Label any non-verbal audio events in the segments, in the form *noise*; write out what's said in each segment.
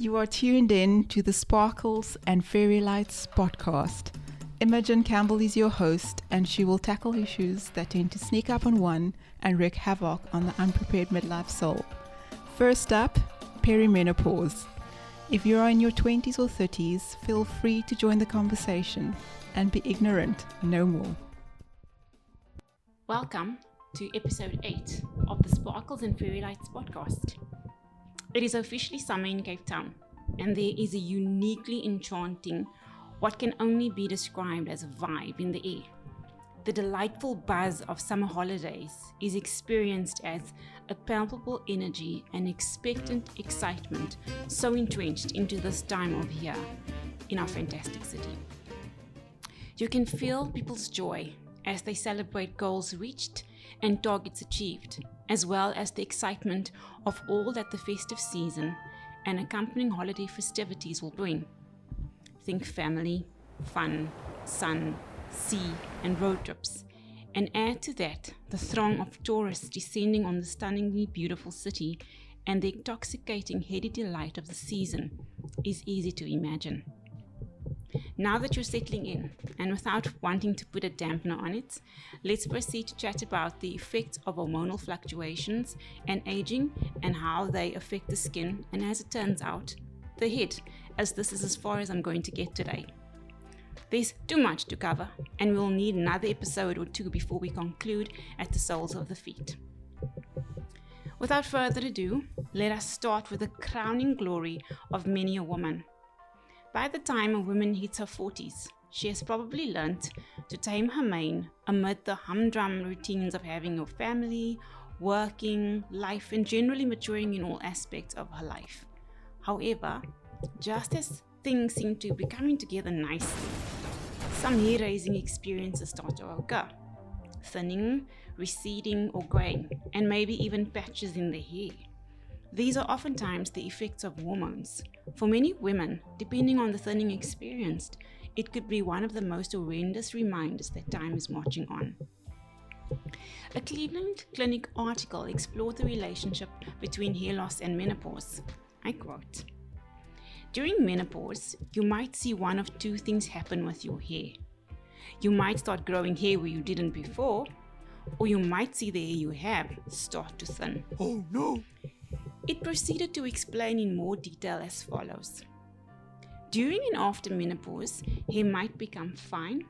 You are tuned in to the Sparkles and Fairy Lights podcast. Imogen Campbell is your host, and she will tackle issues that tend to sneak up on one and wreak havoc on the unprepared midlife soul. First up, perimenopause. If you are in your 20s or 30s, feel free to join the conversation and be ignorant no more. Welcome to episode 8 of the Sparkles and Fairy Lights podcast. It is officially summer in Cape Town, and there is a uniquely enchanting, what can only be described as a vibe in the air. The delightful buzz of summer holidays is experienced as a palpable energy and expectant excitement so entrenched into this time of year in our fantastic city. You can feel people's joy as they celebrate goals reached and targets achieved, as well as the excitement of all that the festive season and accompanying holiday festivities will bring. Think family, fun, sun, sea, and road trips. And add to that the throng of tourists descending on the stunningly beautiful city and the intoxicating heady delight of the season is easy to imagine. Now that you're settling in, and without wanting to put a dampener on it, let's proceed to chat about the effects of hormonal fluctuations and aging and how they affect the skin, and as it turns out, the head, as this is as far as I'm going to get today. There's too much to cover, and we'll need another episode or two before we conclude at the soles of the feet. Without further ado, let us start with the crowning glory of many a woman. By the time a woman hits her 40s, she has probably learnt to tame her mane amid the humdrum routines of having a family, working, life, and generally maturing in all aspects of her life. However, just as things seem to be coming together nicely, some hair raising experiences start to occur thinning, receding, or graying, and maybe even patches in the hair. These are oftentimes the effects of hormones. For many women, depending on the thinning experienced, it could be one of the most horrendous reminders that time is marching on. A Cleveland Clinic article explored the relationship between hair loss and menopause. I quote During menopause, you might see one of two things happen with your hair. You might start growing hair where you didn't before, or you might see the hair you have start to thin. Oh no! It proceeded to explain in more detail as follows. During and after menopause, hair might become fine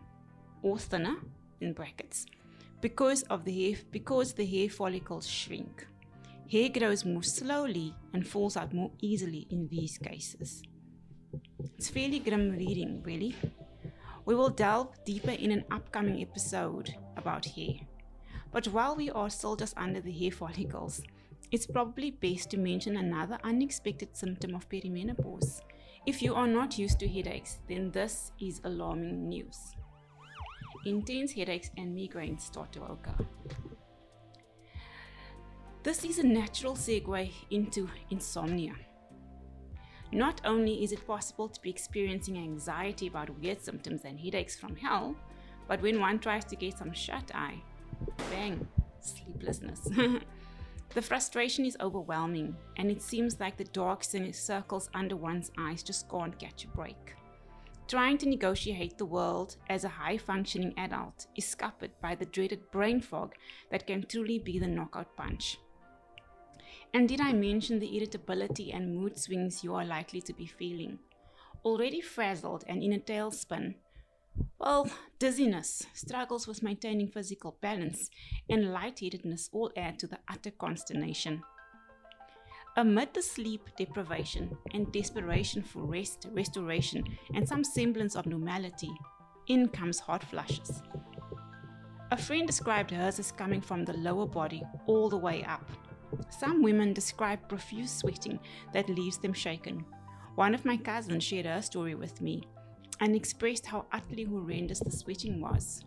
or thinner in brackets because of the hair because the hair follicles shrink. Hair grows more slowly and falls out more easily in these cases. It's fairly grim reading, really. We will delve deeper in an upcoming episode about hair. But while we are still just under the hair follicles, it's probably best to mention another unexpected symptom of perimenopause. If you are not used to headaches, then this is alarming news. Intense headaches and migraines start to occur. This is a natural segue into insomnia. Not only is it possible to be experiencing anxiety about weird symptoms and headaches from hell, but when one tries to get some shut eye, bang, sleeplessness. *laughs* the frustration is overwhelming, and it seems like the dark circles under one's eyes just can't catch a break. Trying to negotiate the world as a high functioning adult is scuppered by the dreaded brain fog that can truly be the knockout punch. And did I mention the irritability and mood swings you are likely to be feeling? Already frazzled and in a tailspin, well, dizziness, struggles with maintaining physical balance, and lightheadedness all add to the utter consternation. Amid the sleep deprivation and desperation for rest, restoration, and some semblance of normality, in comes hot flushes. A friend described hers as coming from the lower body all the way up. Some women describe profuse sweating that leaves them shaken. One of my cousins shared her story with me and expressed how utterly horrendous the sweating was.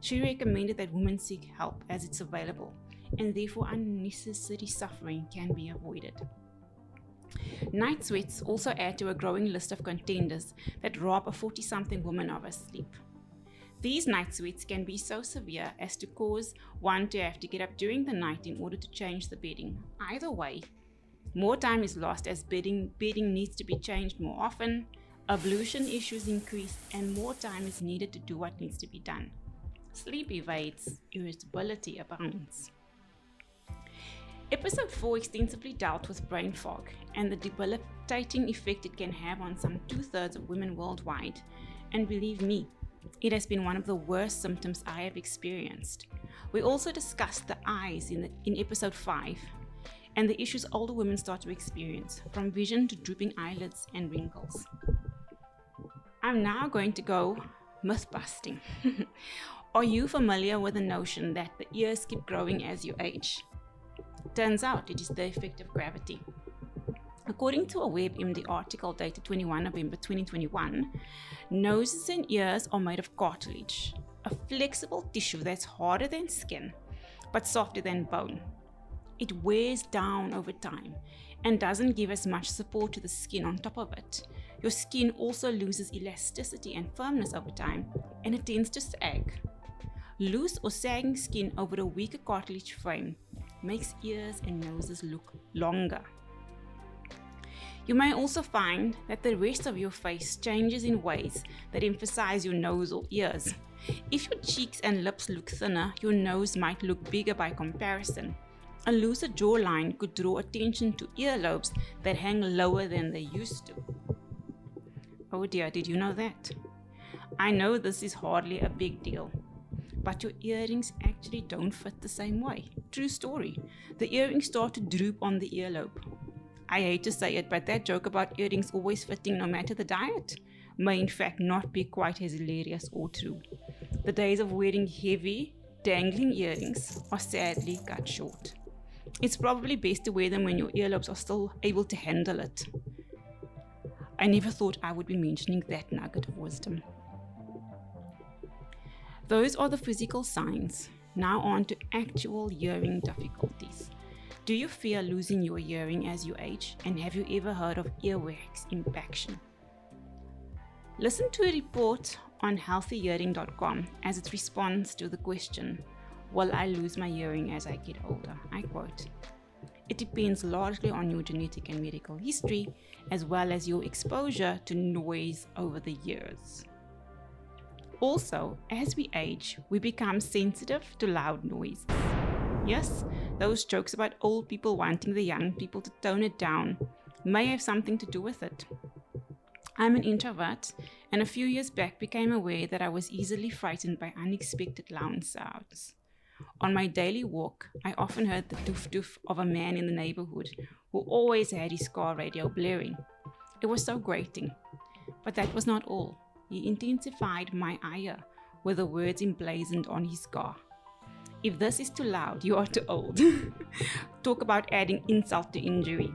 She recommended that women seek help as it's available, and therefore unnecessary suffering can be avoided. Night sweats also add to a growing list of contenders that rob a 40 something woman of her sleep. These night sweats can be so severe as to cause one to have to get up during the night in order to change the bedding. Either way, More time is lost as bedding, bedding needs to be changed more often, ablution issues increase, and more time is needed to do what needs to be done. Sleep evades, irritability abounds. Episode 4 extensively dealt with brain fog and the debilitating effect it can have on some two thirds of women worldwide. And believe me, it has been one of the worst symptoms I have experienced. We also discussed the eyes in, the, in episode 5 and the issues older women start to experience, from vision to drooping eyelids and wrinkles. I'm now going to go myth busting. *laughs* Are you familiar with the notion that the ears keep growing as you age? Turns out it is the effect of gravity. According to a WebMD article dated 21 November 2021, noses and ears are made of cartilage, a flexible tissue that's harder than skin but softer than bone. It wears down over time and doesn't give as much support to the skin on top of it. Your skin also loses elasticity and firmness over time and it tends to sag. Loose or sagging skin over a weaker cartilage frame makes ears and noses look longer. You may also find that the rest of your face changes in ways that emphasize your nose or ears. If your cheeks and lips look thinner, your nose might look bigger by comparison. A looser jawline could draw attention to earlobes that hang lower than they used to. Oh dear, did you know that? I know this is hardly a big deal, but your earrings actually don't fit the same way. True story. The earrings start to droop on the earlobe. I hate to say it, but that joke about earrings always fitting no matter the diet may in fact not be quite as hilarious or true. The days of wearing heavy, dangling earrings are sadly cut short. It's probably best to wear them when your earlobes are still able to handle it. I never thought I would be mentioning that nugget of wisdom. Those are the physical signs. Now on to actual hearing difficulties. Do you fear losing your hearing as you age? And have you ever heard of earwax impaction? Listen to a report on healthyhearing.com as it responds to the question Will I lose my hearing as I get older? I quote It depends largely on your genetic and medical history, as well as your exposure to noise over the years. Also, as we age, we become sensitive to loud noises. Yes, those jokes about old people wanting the young people to tone it down may have something to do with it. I'm an introvert, and a few years back became aware that I was easily frightened by unexpected loud sounds. On my daily walk, I often heard the doof doof of a man in the neighborhood who always had his car radio blaring. It was so grating. But that was not all. He intensified my ire with the words emblazoned on his car. If this is too loud, you are too old. *laughs* Talk about adding insult to injury.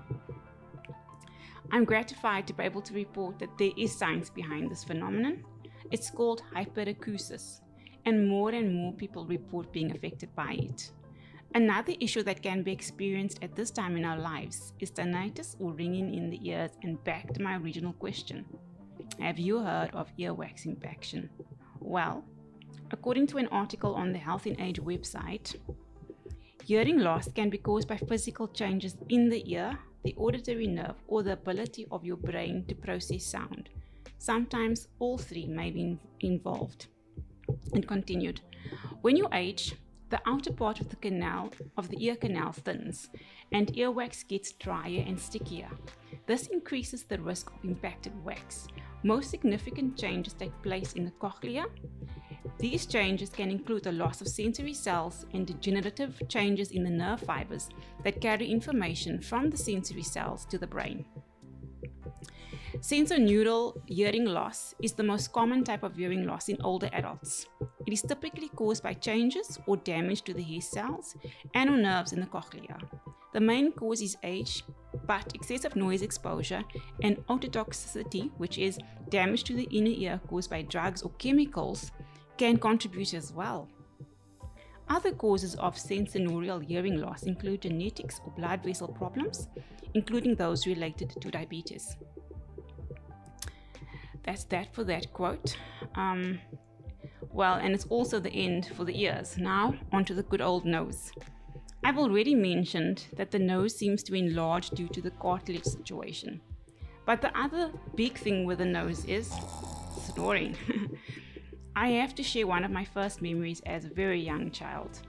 I'm gratified to be able to report that there is science behind this phenomenon. It's called hyperacusis, and more and more people report being affected by it. Another issue that can be experienced at this time in our lives is tinnitus or ringing in the ears, and back to my original question Have you heard of earwax impaction? Well, according to an article on the Health in Age website, hearing loss can be caused by physical changes in the ear, the auditory nerve, or the ability of your brain to process sound. Sometimes all three may be involved and continued. When you age, the outer part of the canal of the ear canal thins and earwax gets drier and stickier. This increases the risk of impacted wax. Most significant changes take place in the cochlea. These changes can include the loss of sensory cells and degenerative changes in the nerve fibers that carry information from the sensory cells to the brain. Sensorineural hearing loss is the most common type of hearing loss in older adults. It is typically caused by changes or damage to the hair cells and or nerves in the cochlea. The main cause is age, but excessive noise exposure and ototoxicity, which is damage to the inner ear caused by drugs or chemicals, can contribute as well. Other causes of sensorineural hearing loss include genetics or blood vessel problems, including those related to diabetes that's that for that quote. Um, well, and it's also the end for the ears. Now, onto the good old nose. I've already mentioned that the nose seems to enlarge due to the cartilage situation. But the other big thing with the nose is snoring. *laughs* I have to share one of my first memories as a very young child.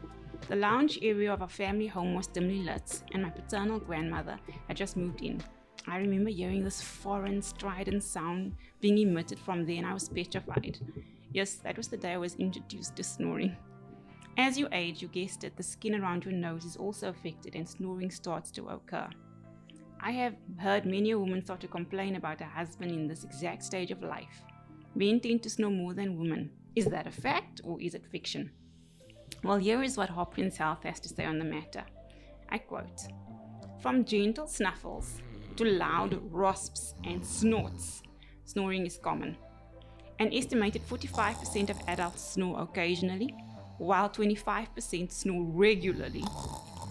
The lounge area of our family home was dimly lit, and my paternal grandmother had just moved in. I remember hearing this foreign, strident sound being emitted from there, and I was petrified. Yes, that was the day I was introduced to snoring. As you age, you guessed it, the skin around your nose is also affected, and snoring starts to occur. I have heard many a woman start to complain about her husband in this exact stage of life. Men tend to snore more than women. Is that a fact or is it fiction? Well, here is what Hopkins Health has to say on the matter. I quote From gentle snuffles to loud rasps and snorts, snoring is common. An estimated 45% of adults snore occasionally, while 25% snore regularly,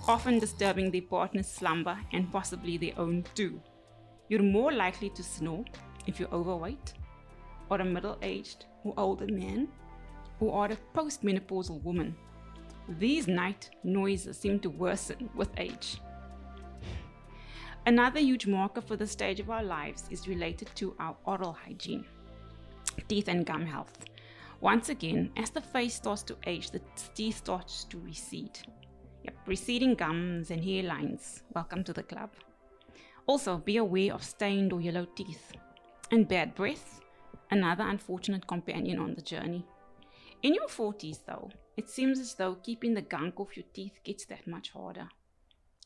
often disturbing their partner's slumber and possibly their own too. You're more likely to snore if you're overweight, or a middle aged or older man, or are a postmenopausal woman these night noises seem to worsen with age. Another huge marker for the stage of our lives is related to our oral hygiene, teeth and gum health. Once again, as the face starts to age, the teeth starts to recede. Yep, receding gums and hairlines. Welcome to the club. Also, be aware of stained or yellow teeth. And bad breath, another unfortunate companion on the journey. In your 40s, though, it seems as though keeping the gunk off your teeth gets that much harder.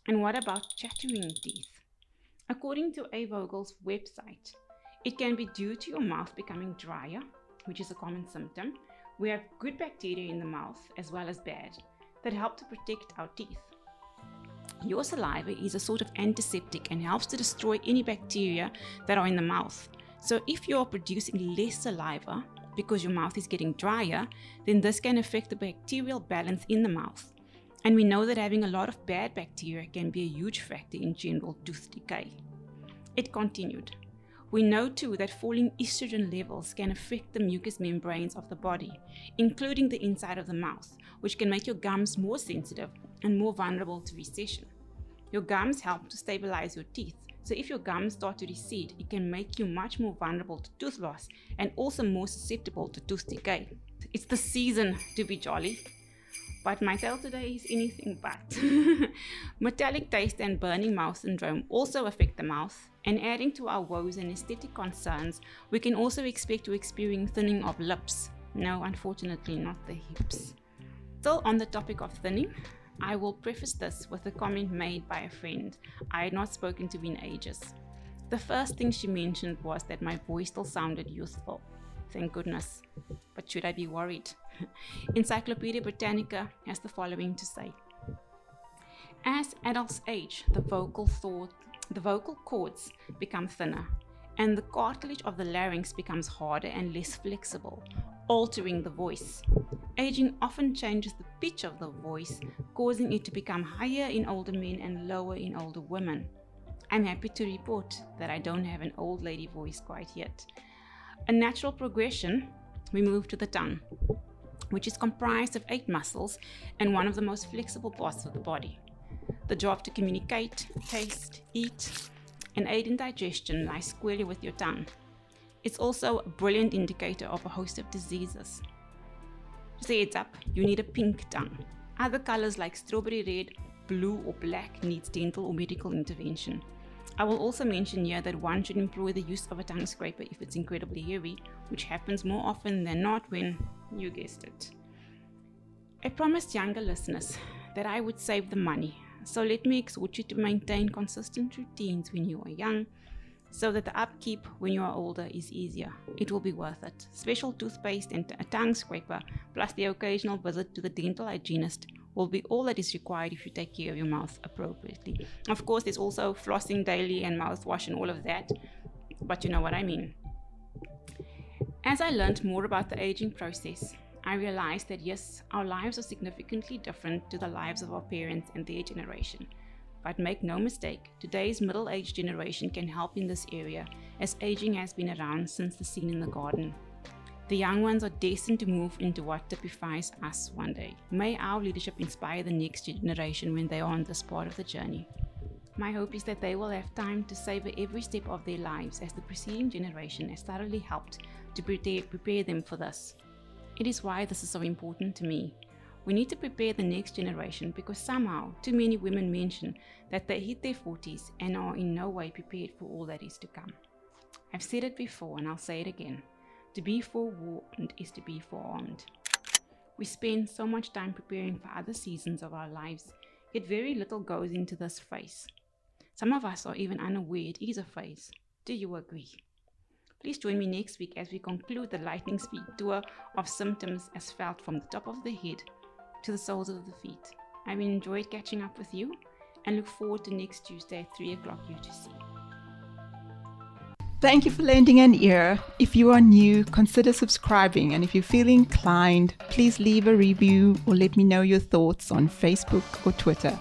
And what about chattering teeth? According to A.Vogel's website, it can be due to your mouth becoming drier, which is a common symptom. We have good bacteria in the mouth as well as bad that help to protect our teeth. Your saliva is a sort of antiseptic and helps to destroy any bacteria that are in the mouth. So, if you are producing less saliva, because your mouth is getting drier, then this can affect the bacterial balance in the mouth. And we know that having a lot of bad bacteria can be a huge factor in general tooth decay. It continued. We know too that falling estrogen levels can affect the mucous membranes of the body, including the inside of the mouth, which can make your gums more sensitive and more vulnerable to recession. Your gums help to stabilize your teeth, so if your gums start to recede, it can make you much more vulnerable to tooth loss and also more susceptible to tooth decay. It's the season to be jolly. But my tale today is anything but. *laughs* Metallic taste and burning mouth syndrome also affect the mouth, and adding to our woes and aesthetic concerns, we can also expect to experience thinning of lips. No, unfortunately, not the hips. Still on the topic of thinning, I will preface this with a comment made by a friend I had not spoken to in ages. The first thing she mentioned was that my voice still sounded youthful. Thank goodness. But should I be worried? *laughs* Encyclopedia Britannica has the following to say. As adults age, the vocal thought, the vocal cords become thinner, and the cartilage of the larynx becomes harder and less flexible, altering the voice. Aging often changes the pitch of the voice, causing it to become higher in older men and lower in older women. I'm happy to report that I don't have an old lady voice quite yet. A natural progression, we move to the tongue, which is comprised of eight muscles and one of the most flexible parts of the body. The job to communicate, taste, eat, and aid in digestion lies squarely with your tongue. It's also a brilliant indicator of a host of diseases. Just a heads up, you need a pink tongue. Other colors like strawberry red, blue, or black needs dental or medical intervention. I will also mention here that one should employ the use of a tongue scraper if it's incredibly heavy, which happens more often than not when you guessed it. I promised younger listeners that I would save the money, so let me exhort you to maintain consistent routines when you are young so that the upkeep when you are older is easier. It will be worth it. Special toothpaste and a tongue scraper, plus the occasional visit to the dental hygienist, will be all that is required if you take care of your mouth appropriately. Of course, there's also flossing daily and mouthwash and all of that, but you know what I mean. As I learned more about the aging process, I realized that yes, our lives are significantly different to the lives of our parents and their generation. But make no mistake, today's middle aged generation can help in this area, as aging has been around since the scene in the garden. The young ones are destined to move into what typifies us one day. May our leadership inspire the next generation when they are on this part of the journey. My hope is that they will have time to savor every step of their lives as the preceding generation has thoroughly helped to prepare, them for this. It is why this is so important to me. We need to prepare the next generation because somehow too many women mention that they hit their 40s and are in no way prepared for all that is to come. I've said it before and I'll say it again. To be forewarned is to be forearmed. We spend so much time preparing for other seasons of our lives, yet very little goes into this phase. Some of us are even unaware it is a phase. Do you agree? Please join me next week as we conclude the lightning speed tour of symptoms as felt from the top of the head to the soles of the feet. I've enjoyed catching up with you and look forward to next Tuesday at 3 o'clock UTC. Thank you for lending an ear. If you are new, consider subscribing. And if you feel inclined, please leave a review or let me know your thoughts on Facebook or Twitter.